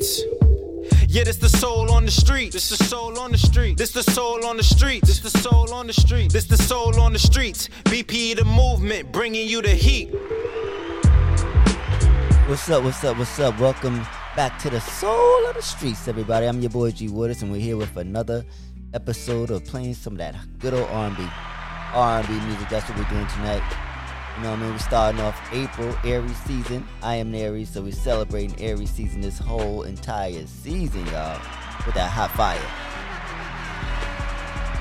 Yeah, this the soul on the street. This the soul on the street. This the soul on the street. This the soul on the street. This the soul on the streets. BP the movement, bringing you the heat. What's up? What's up? What's up? Welcome back to the soul of the streets, everybody. I'm your boy G Waters, and we're here with another episode of playing some of that good old R&B, R&B music. That's what we're doing tonight. You know what I mean? We're starting off April, Aries season. I am Aries, so we're celebrating Aries season this whole entire season, y'all, with that hot fire.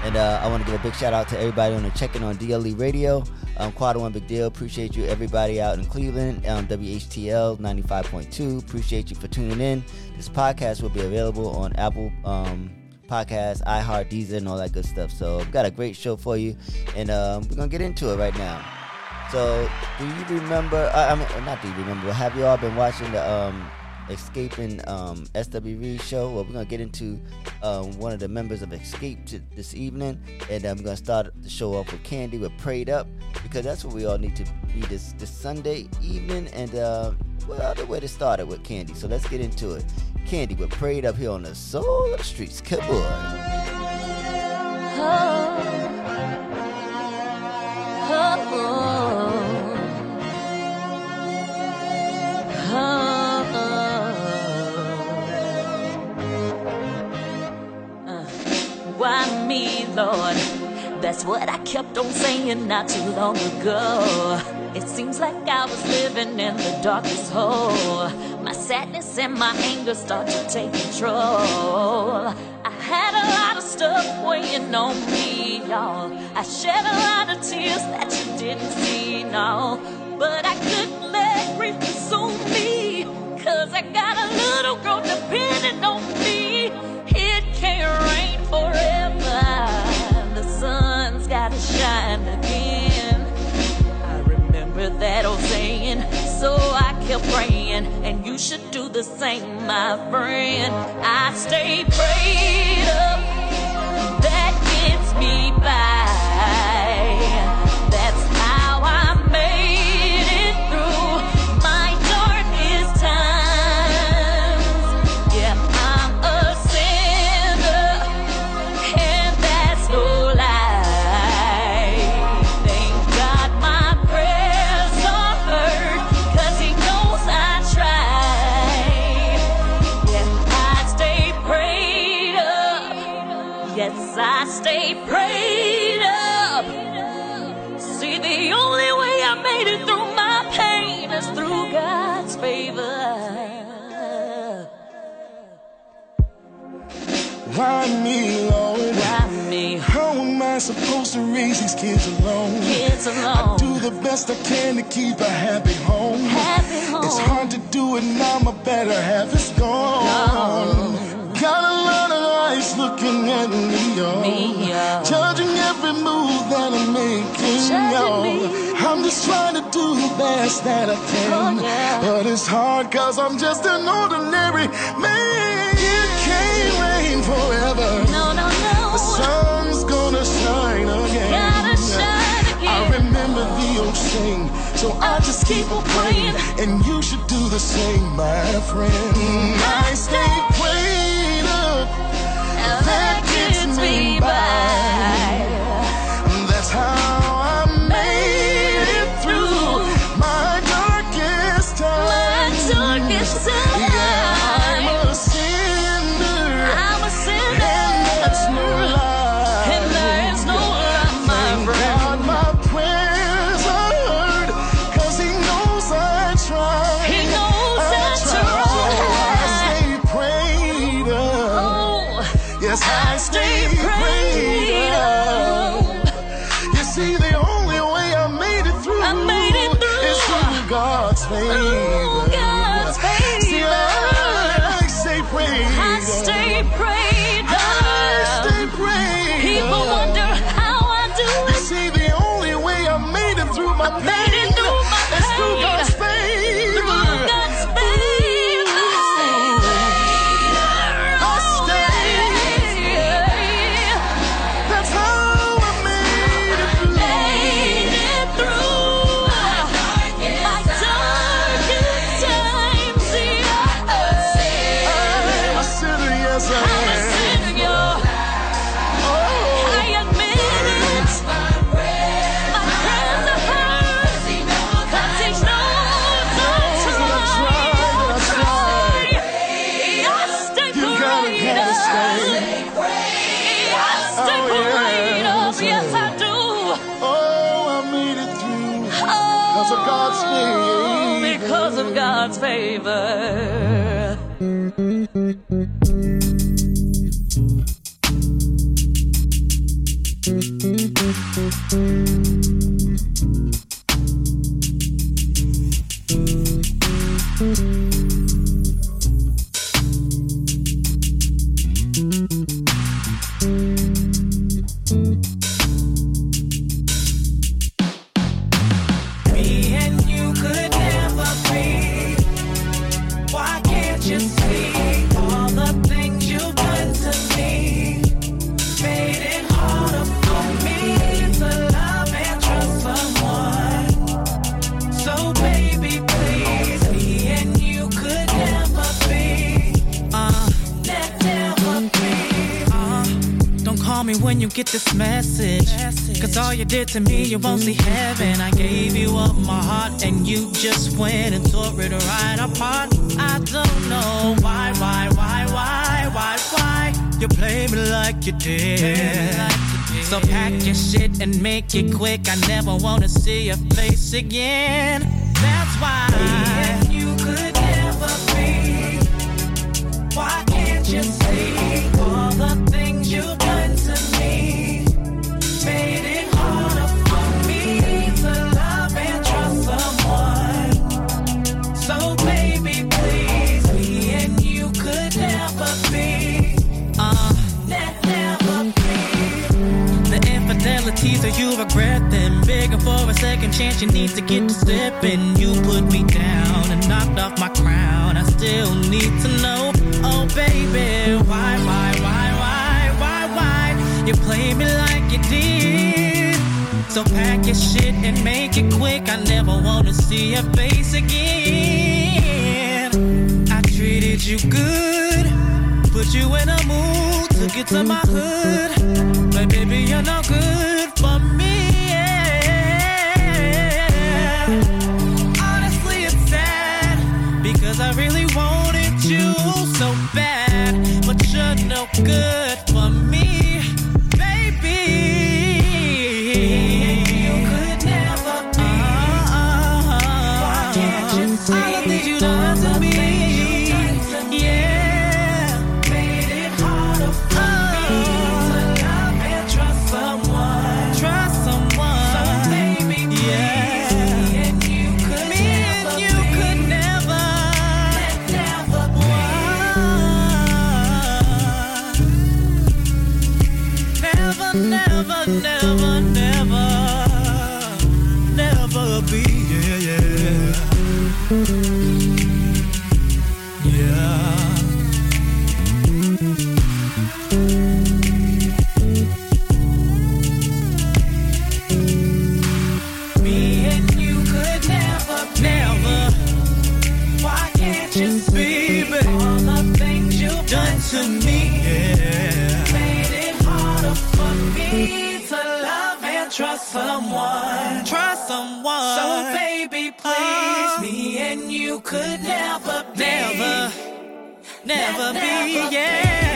And uh, I want to give a big shout out to everybody on the checking on DLE Radio. Um, Quad One Big Deal. Appreciate you, everybody out in Cleveland. Um, WHTL 95.2. Appreciate you for tuning in. This podcast will be available on Apple um, Podcasts, iHeart, Deezer, and all that good stuff. So, we've got a great show for you. And um, we're to get into it right now. So, do you remember? Uh, I mean, not do you remember? Have you all been watching the um, Escaping um, SWV show? Well, we're gonna get into um, one of the members of Xscape this evening, and I'm gonna start the show off with Kandi with "Prayed Up" because that's what we all need to be this this Sunday evening. And uh, what other way to start it with Kandi. So let's get into it. Candy with "Prayed Up" here on the Soul of the Streets. Come on. Oh. Why Lord? That's what I kept on saying not too long ago. It seems like I was living in the darkest hole. My sadness and my anger start to take control. I had a lot of stuff weighing on me, y'all. I shed a lot of tears that you didn't see, no. But I couldn't let grief consume me. Cause I got a little girl depending on me. It can't rain forever. So I kept praying, and you should do the same, my friend. I stay prayed up, Why me, Lord? Why me? How am I supposed to raise these kids alone? Kids alone. I do the best I can to keep a happy home. Happy home. It's hard to do it now, my better half is gone. gone. Got a lot of eyes looking at me, yo. Me, yo. Judging every move that I'm making, yo. Me. I'm just trying to do the best that I can. Oh, yeah. But it's hard cause I'm just an ordinary man. Rain forever. No, no, no. The sun's gonna shine again. Gotta shine again. I remember the old saying, so I just keep on praying. And you should do the same, my friend. I stay you did. So pack your shit and make it quick. I never wanna see your face again. That's why you could never be. Why can't you? slip and you put me down and knocked off my crown. I still need to know, oh baby, why, why, why, why, why, why? You play me like you did. So pack your shit and make it quick. I never wanna see your face again. I treated you good, put you in a mood, took you to my hood, but baby, you're no good. to me. Yeah. Made it harder for me to love and trust someone. Trust someone. So baby, please, oh. me and you could never, never be, never, never be, yeah. Be.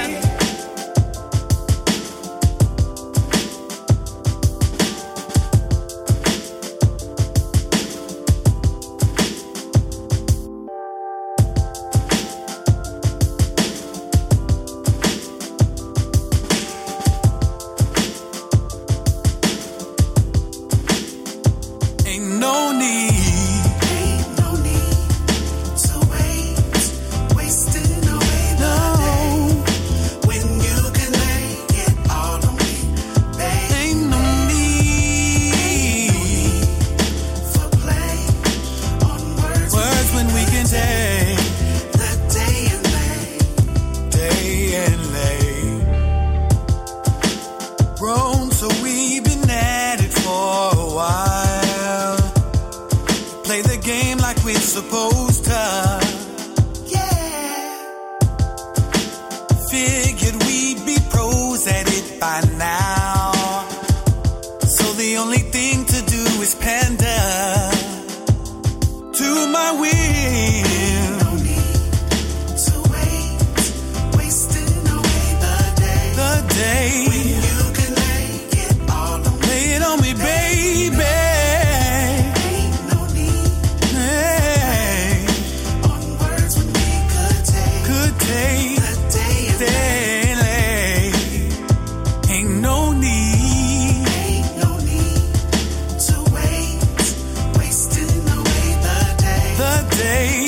Day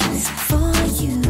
for you.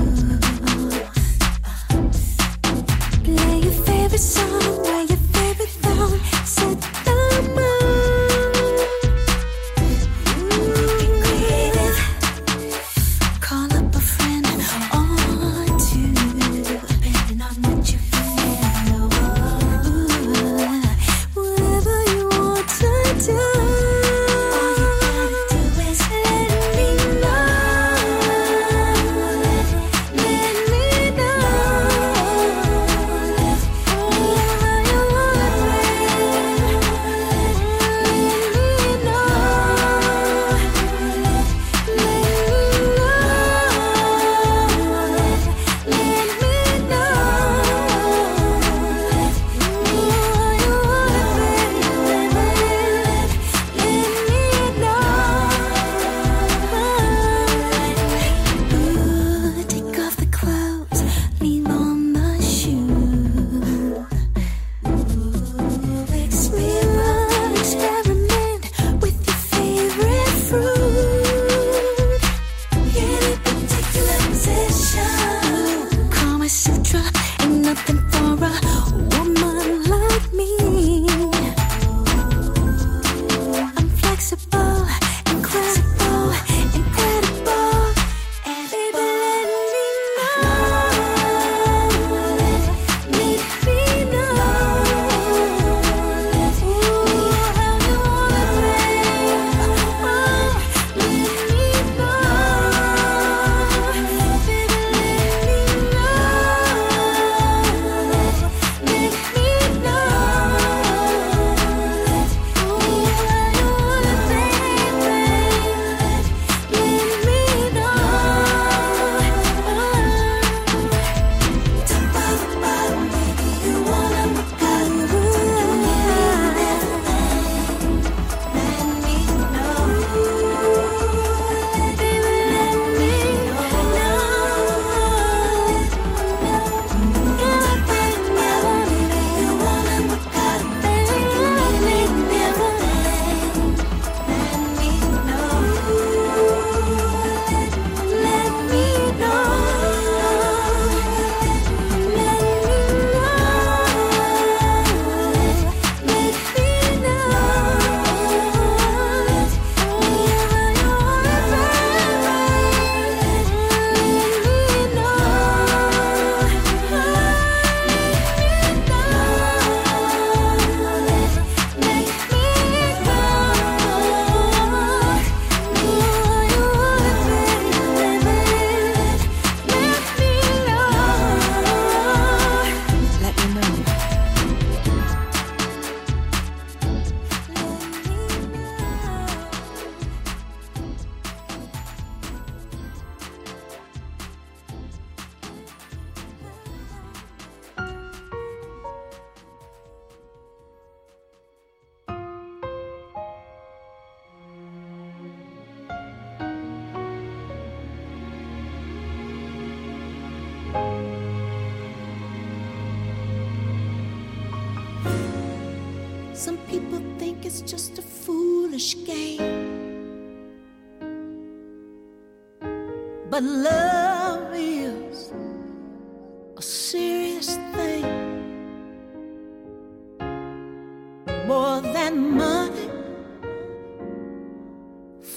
more than money,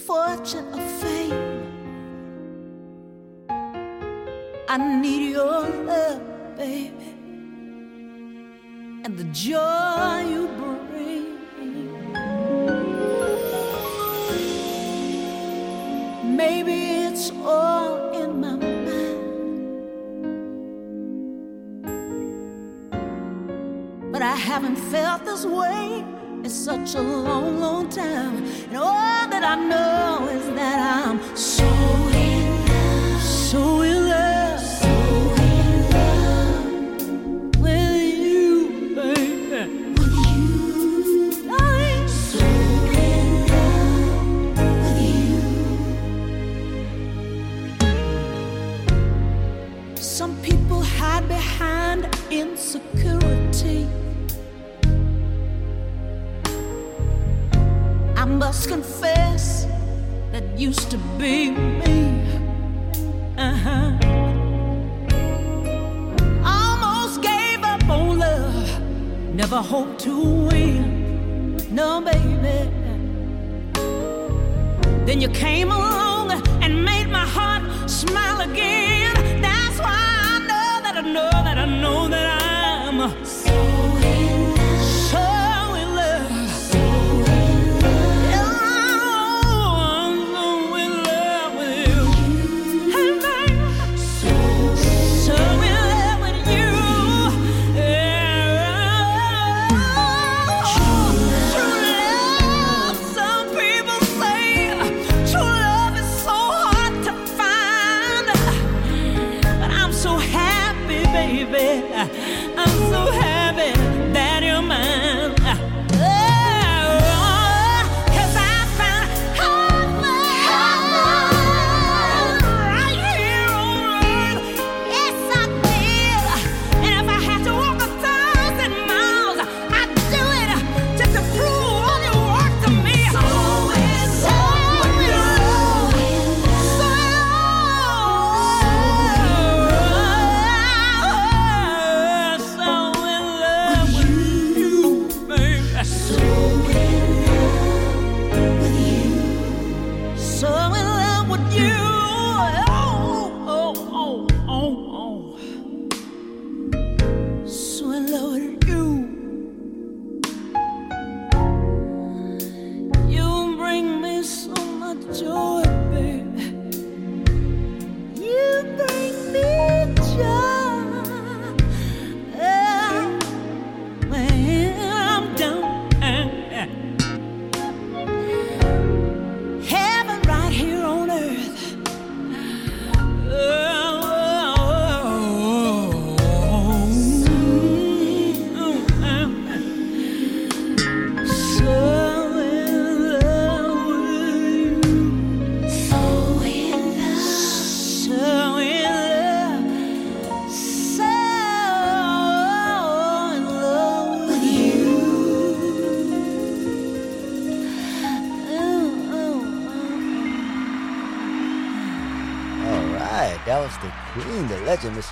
fortune, or fame. I need your love, baby, and the joy. haven't felt this way in such a long, long time. And all that I know is that I'm. Must confess that used to be me. Uh-huh. Almost gave up on love, never hoped to win. No, baby. Then you came along and made my heart smile again. That's why I know that I know that I know that I'm so happy,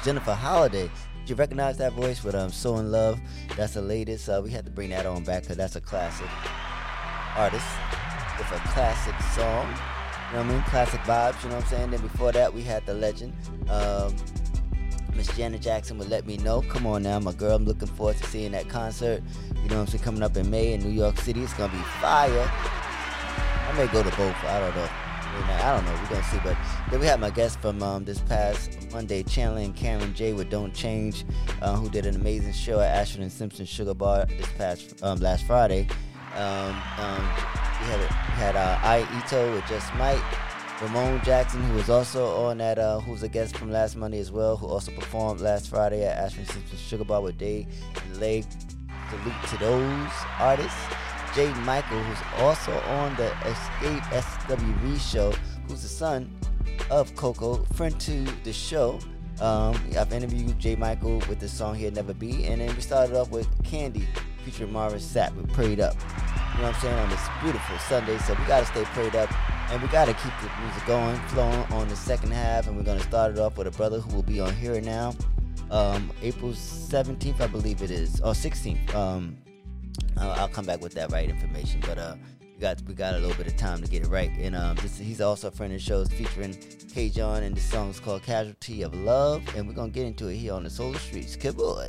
Jennifer Holliday. Did you recognize that voice with um, "So in Love"? That's the latest. Uh, we had to bring that on back because that's a classic artist with a classic song. You know what I mean? Classic vibes. You know what I'm saying? Then before that, we had the legend, um, Miss Janet Jackson would let me know. Come on now, my girl. I'm looking forward to seeing that concert. You know what I'm saying? Coming up in May in New York City. It's gonna be fire. I may go to both. I don't know. I, don't know. We're gonna see. But then we had my guest from um, this past Monday, Chandler and Karen J with Don't Change, uh, who did an amazing show at Ashford and Simpson Sugar Bar this past um, last Friday. Um, um, we had we had uh, I Ito with Just Mike. Ramon Jackson, who was also on that, uh, who was a guest from last Monday as well, who also performed last Friday at Ashford Simpson Sugar Bar with Day and Lay. Salute to those artists. Jay Michael, who's also on the Xscape SWV show, who's the son of Coko, friend to the show. Um, I've interviewed Jay Michael with the song He'll Never Be, and then we started off with Kandi featuring Marvin Sapp with Prayed Up. You know what I'm saying? On this beautiful Sunday, so we gotta stay prayed up, and we gotta keep the music going, flowing on the second half, and we're gonna start it off with a brother who will be on Here Now, um, April 17th, I believe it is, or 16th. Um, uh, I'll come back with that right information, but uh, we got we got a little bit of time to get it right. And um, this, he's also a friend of the shows featuring K John, and the song is called "Casualty of Love," and we're gonna get into it here on the Solar Streets. Good boy.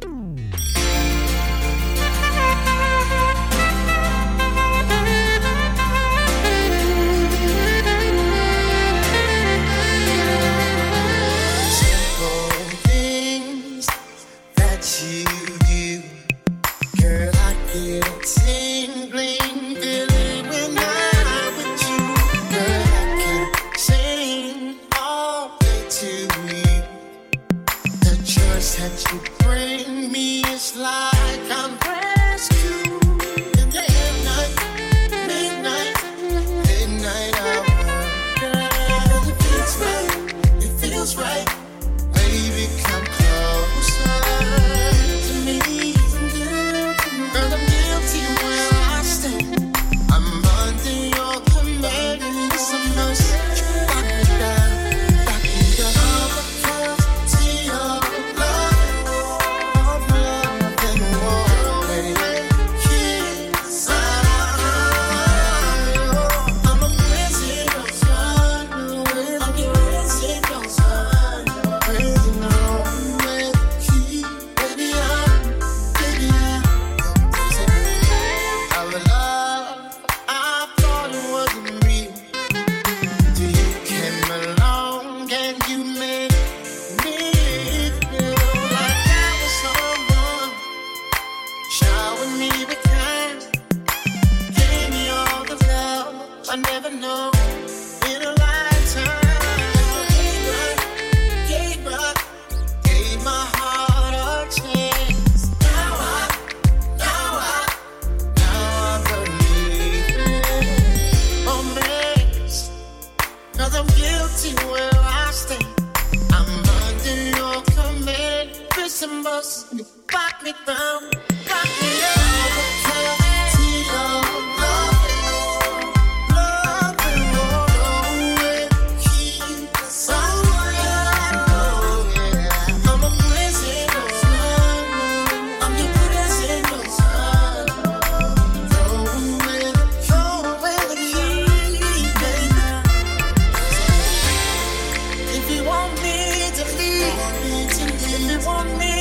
If you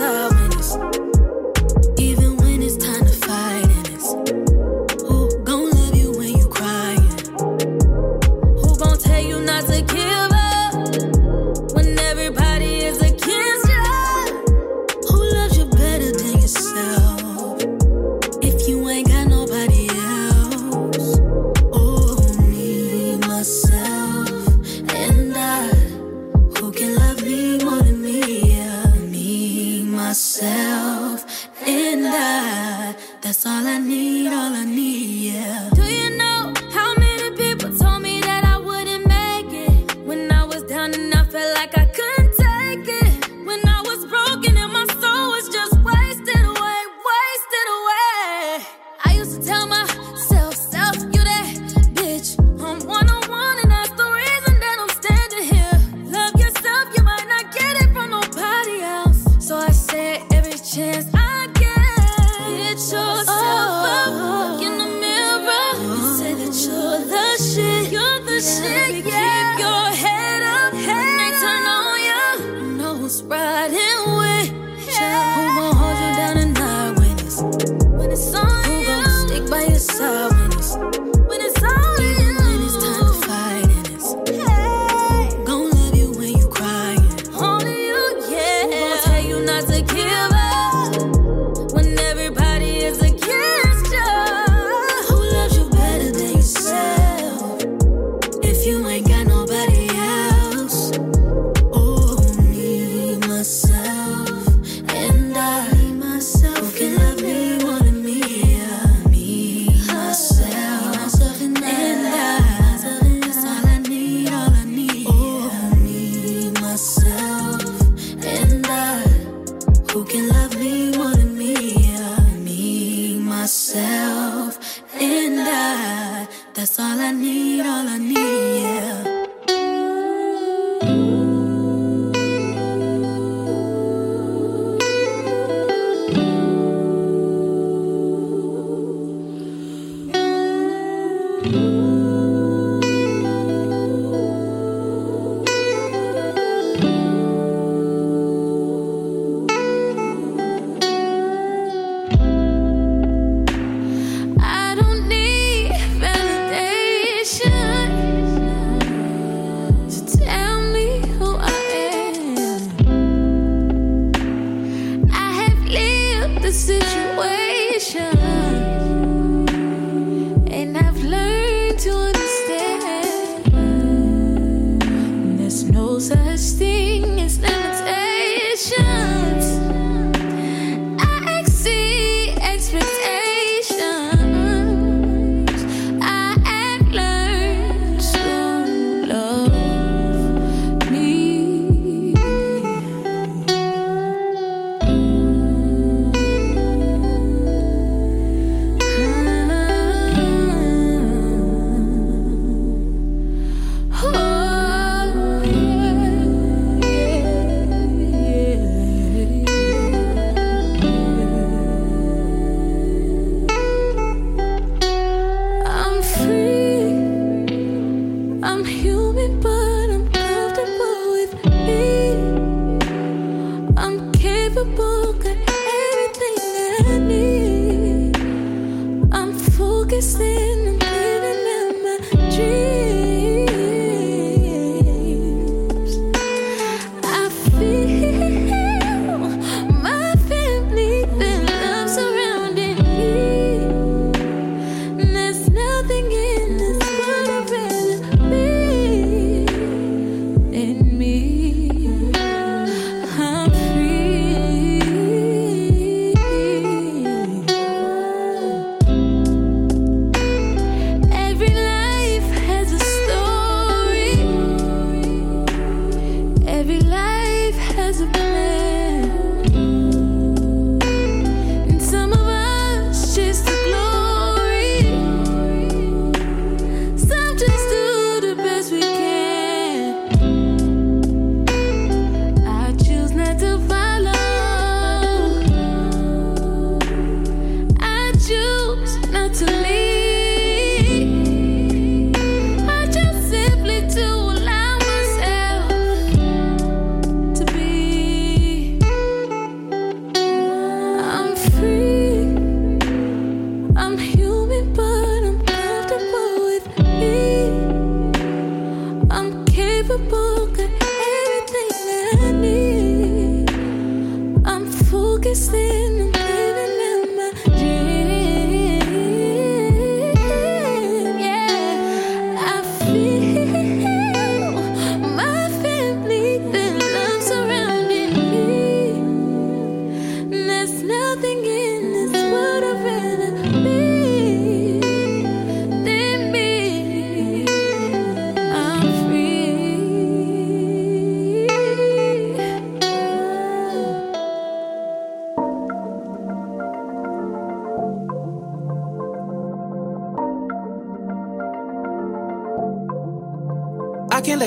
by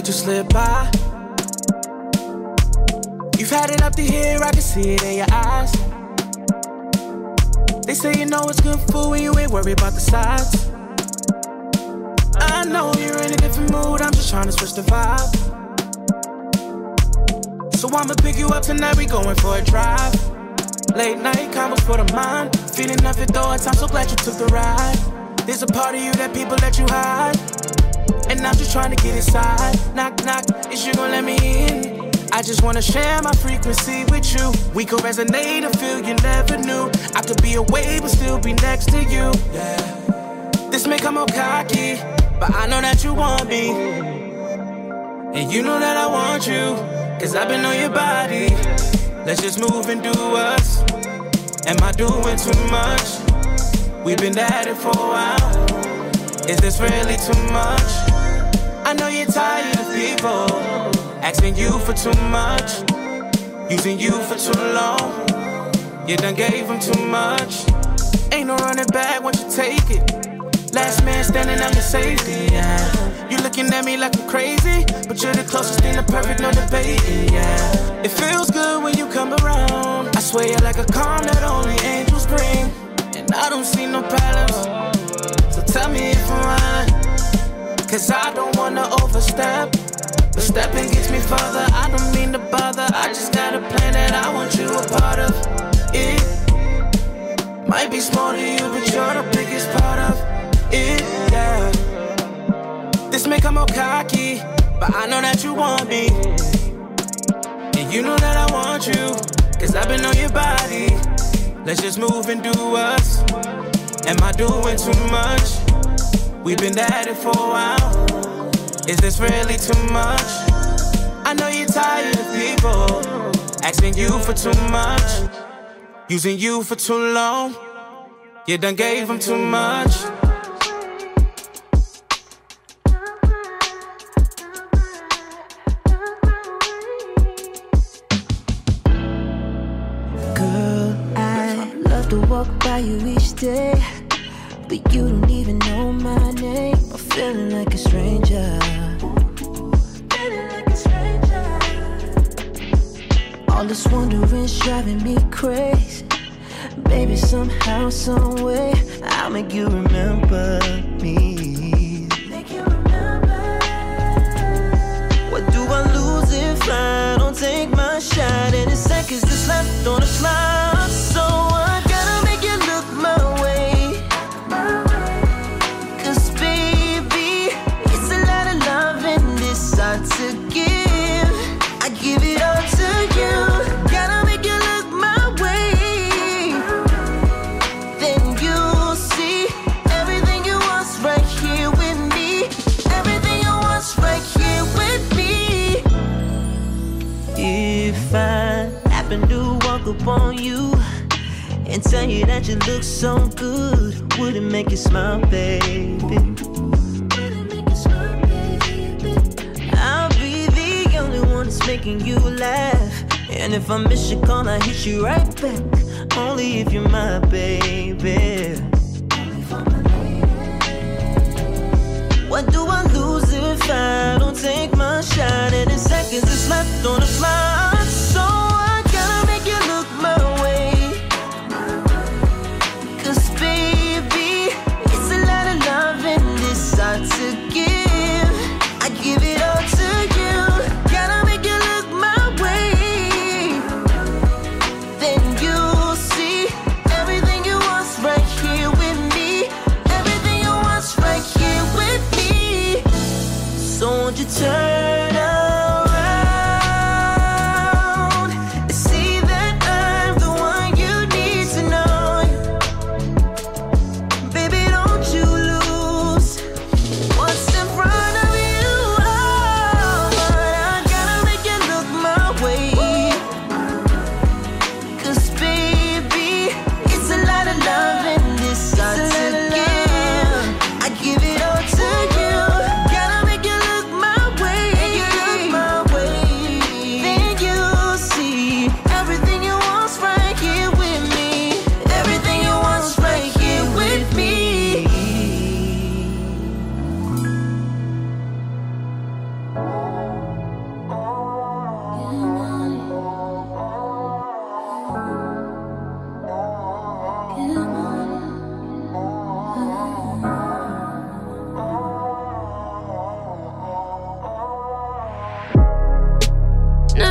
let you slip by. You've had it up to here, I can see it in your eyes. They say you know it's good food when you ain't worried about the sides. I know you're in a different mood, I'm just trying to switch the vibe. So I'ma pick you up tonight, we going for a drive. Late night combos for the mind. Feeling nothing though, I'm so glad you took the ride. There's a part of you that people let you hide. And I'm just trying to get inside. Knock, knock, is you gonna let me in? I just wanna share my frequency with you. We could resonate and feel you never knew. I could be away, but still be next to you. Yeah. This may come out cocky, but I know that you want me. And you know that I want you, cause I've been on your body. Let's just move and do us. Am I doing too much? We've been at it for a while. Is this really too much? I know you're tired of people asking you for too much, using you for too long. You done gave them too much. Ain't no running back once you take it. Last man standing on your safety, yeah. You looking at me like I'm crazy, but you're the closest thing to perfect, no debating, yeah. It feels good when you come around. I swear you're like a calm that only angels bring, and I don't see no problems. Stepping gets me further. I don't mean to bother. I just got a plan that I want you a part of. It might be small to you, but you're the biggest part of it. Yeah. This may come out cocky, but I know that you want me. And you know that I want you, cause I've been on your body. Let's just move and do us. Am I doing too much? We've been at it for a while. Is this really too much? I know Asking you for too much. Using you for too long. You done gave them too much. Girl, I love to walk by you each day. Driving me crazy. Baby, somehow, someway, I'll make you remember me. Upon you and tell you that you look so good, would it make you smile, baby? I'll be the only one that's making you laugh. And if I miss your call, I hit you right back. Only if you're my baby. What do I lose if I don't take my shot? And in seconds that's left on the clock.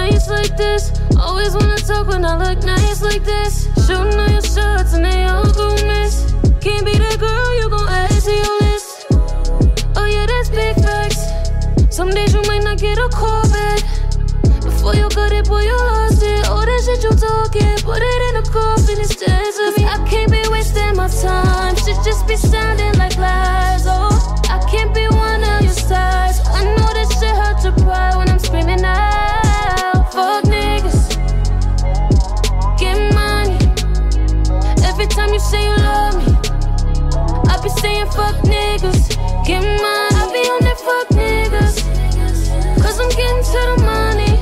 Nights like this, always wanna talk when I look nice like this. Shooting all your shots and they all go miss. Can't be that girl, you gon' add to your list. Oh yeah, that's big facts. Some days you might not get a call back. Before you got it, boy, you lost it. All that shit you talking, put it in a coffin instead of me. I can't be wasting my time. Shit just be sounding like lies. Oh, I can't be one of your sides. I know that shit hurt to cry when I'm screaming out. Time you say you love me, I be saying fuck niggas, get money. I be on that fuck niggas, cause I'm getting to the money.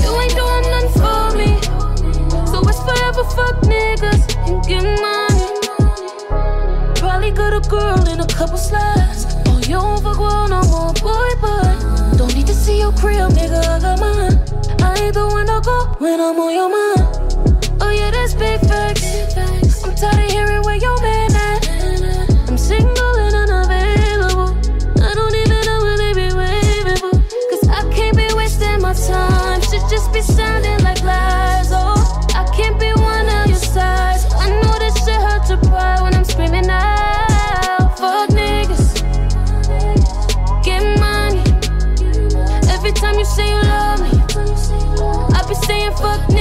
You ain't doing nothing for me, so it's forever fuck niggas and get money. Probably got a girl in a couple slides. Oh, you don't fuck well no more, boy, but don't need to see your crib, nigga. I got mine. I ain't the one to go when I'm on your mind. Oh yeah, that's big facts. I'm tired of hearing where man at. I'm single and unavailable. I don't even know where they be waiting for. Cause I can't be wasting my time. Shit just be sounding like lies. Oh, I can't be one of your sides. I know this shit hurt to cry when I'm screaming out. Fuck niggas. Get money. Every time you say you love me, I be saying fuck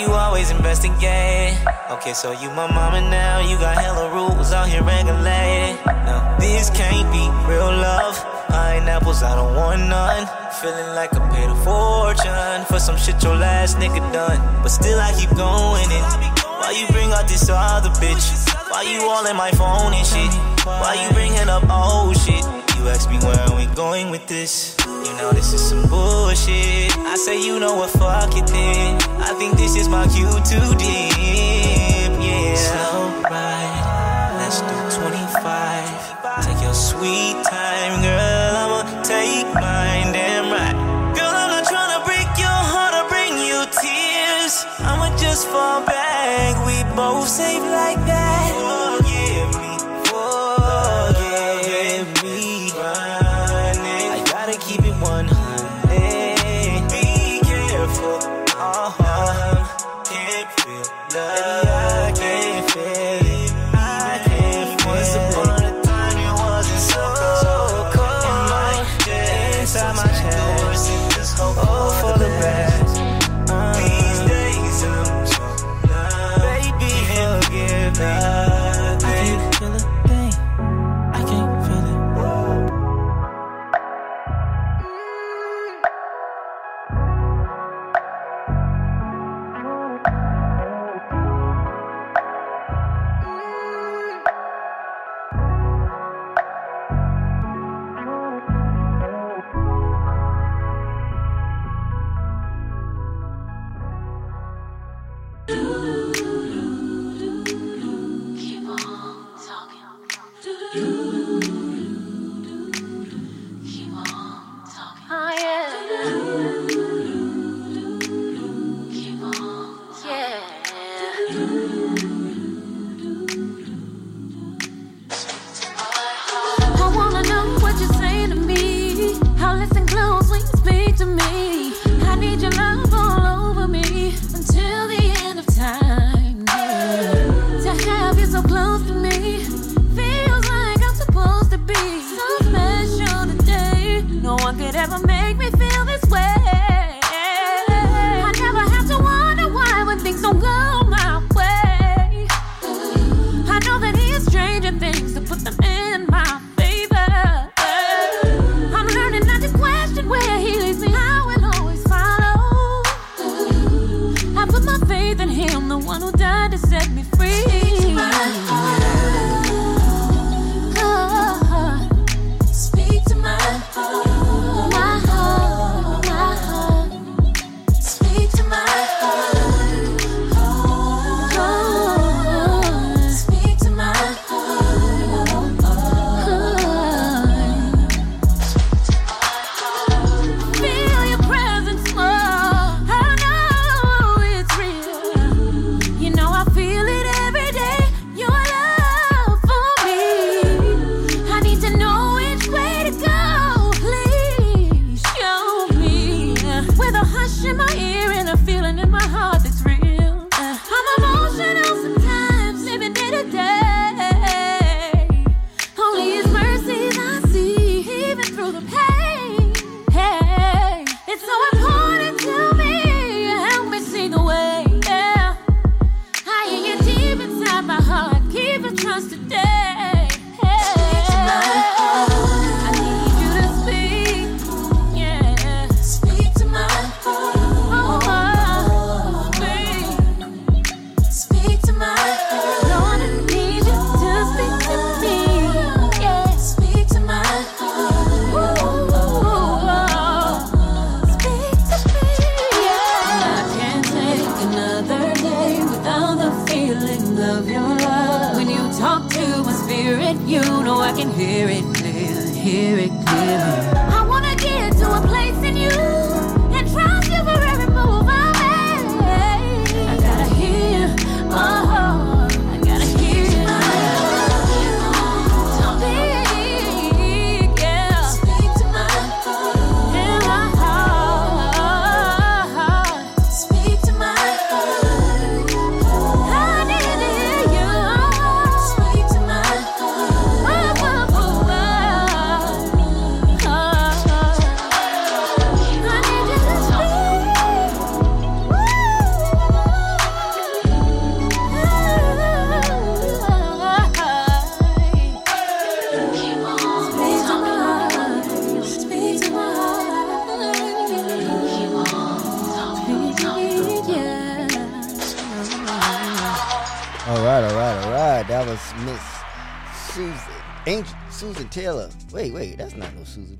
you always investigate? Okay, so you my mama now. You got hella rules out here regulated. No, this can't be real love. Pineapples, I don't want none. Feeling like I paid a fortune for some shit your last nigga done. But still, I keep going and why you bring out this other bitch? Why you all in my phone and shit? Why you bringing up old shit? You ask me where we going with this? You know this is some bullshit. I say you know what, fuck it then. I think this is my cue too deep. Yeah. Slow ride. Let's do 25. Take your sweet time, girl. I'ma take mine, damn right. Girl, I'm not trying to break your heart or bring you tears. I'ma just fall back. We both safe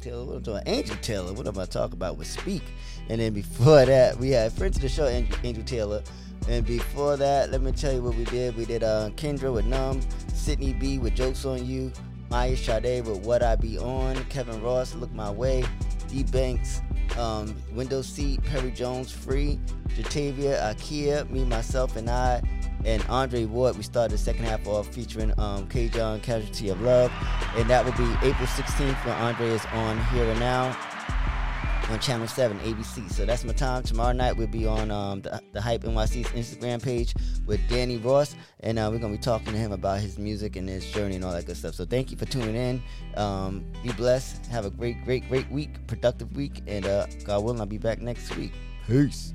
Taylor. What I'm talking Angel Taylor. What am I talking about with Speak? And then before that, we had friends of the show, Angel, Angel Taylor. And before that, let me tell you what we did. We did uh, Kendra with Numb, Sydney B with Jokes on You, Maya Sade with What I Be On, Kevin Ross, Look My Way, D Banks, um, Window Seat, Perry Jones, Free, Jatavia, Ikea, Me, Myself, and I, and Andre Ward. We started the second half off featuring um, K. John, Casualty of Love, and that will be April 16th when Andre is on Here and Now on Channel 7 ABC. So that's my time. Tomorrow night we'll be on um, the, the Hype NYC's Instagram page with Danny Ross, and uh, we're gonna be talking to him about his music and his journey and all that good stuff. So thank you for tuning in. Um, be blessed. Have a great, great, great week, productive week, and uh, God willing, I'll be back next week. Peace.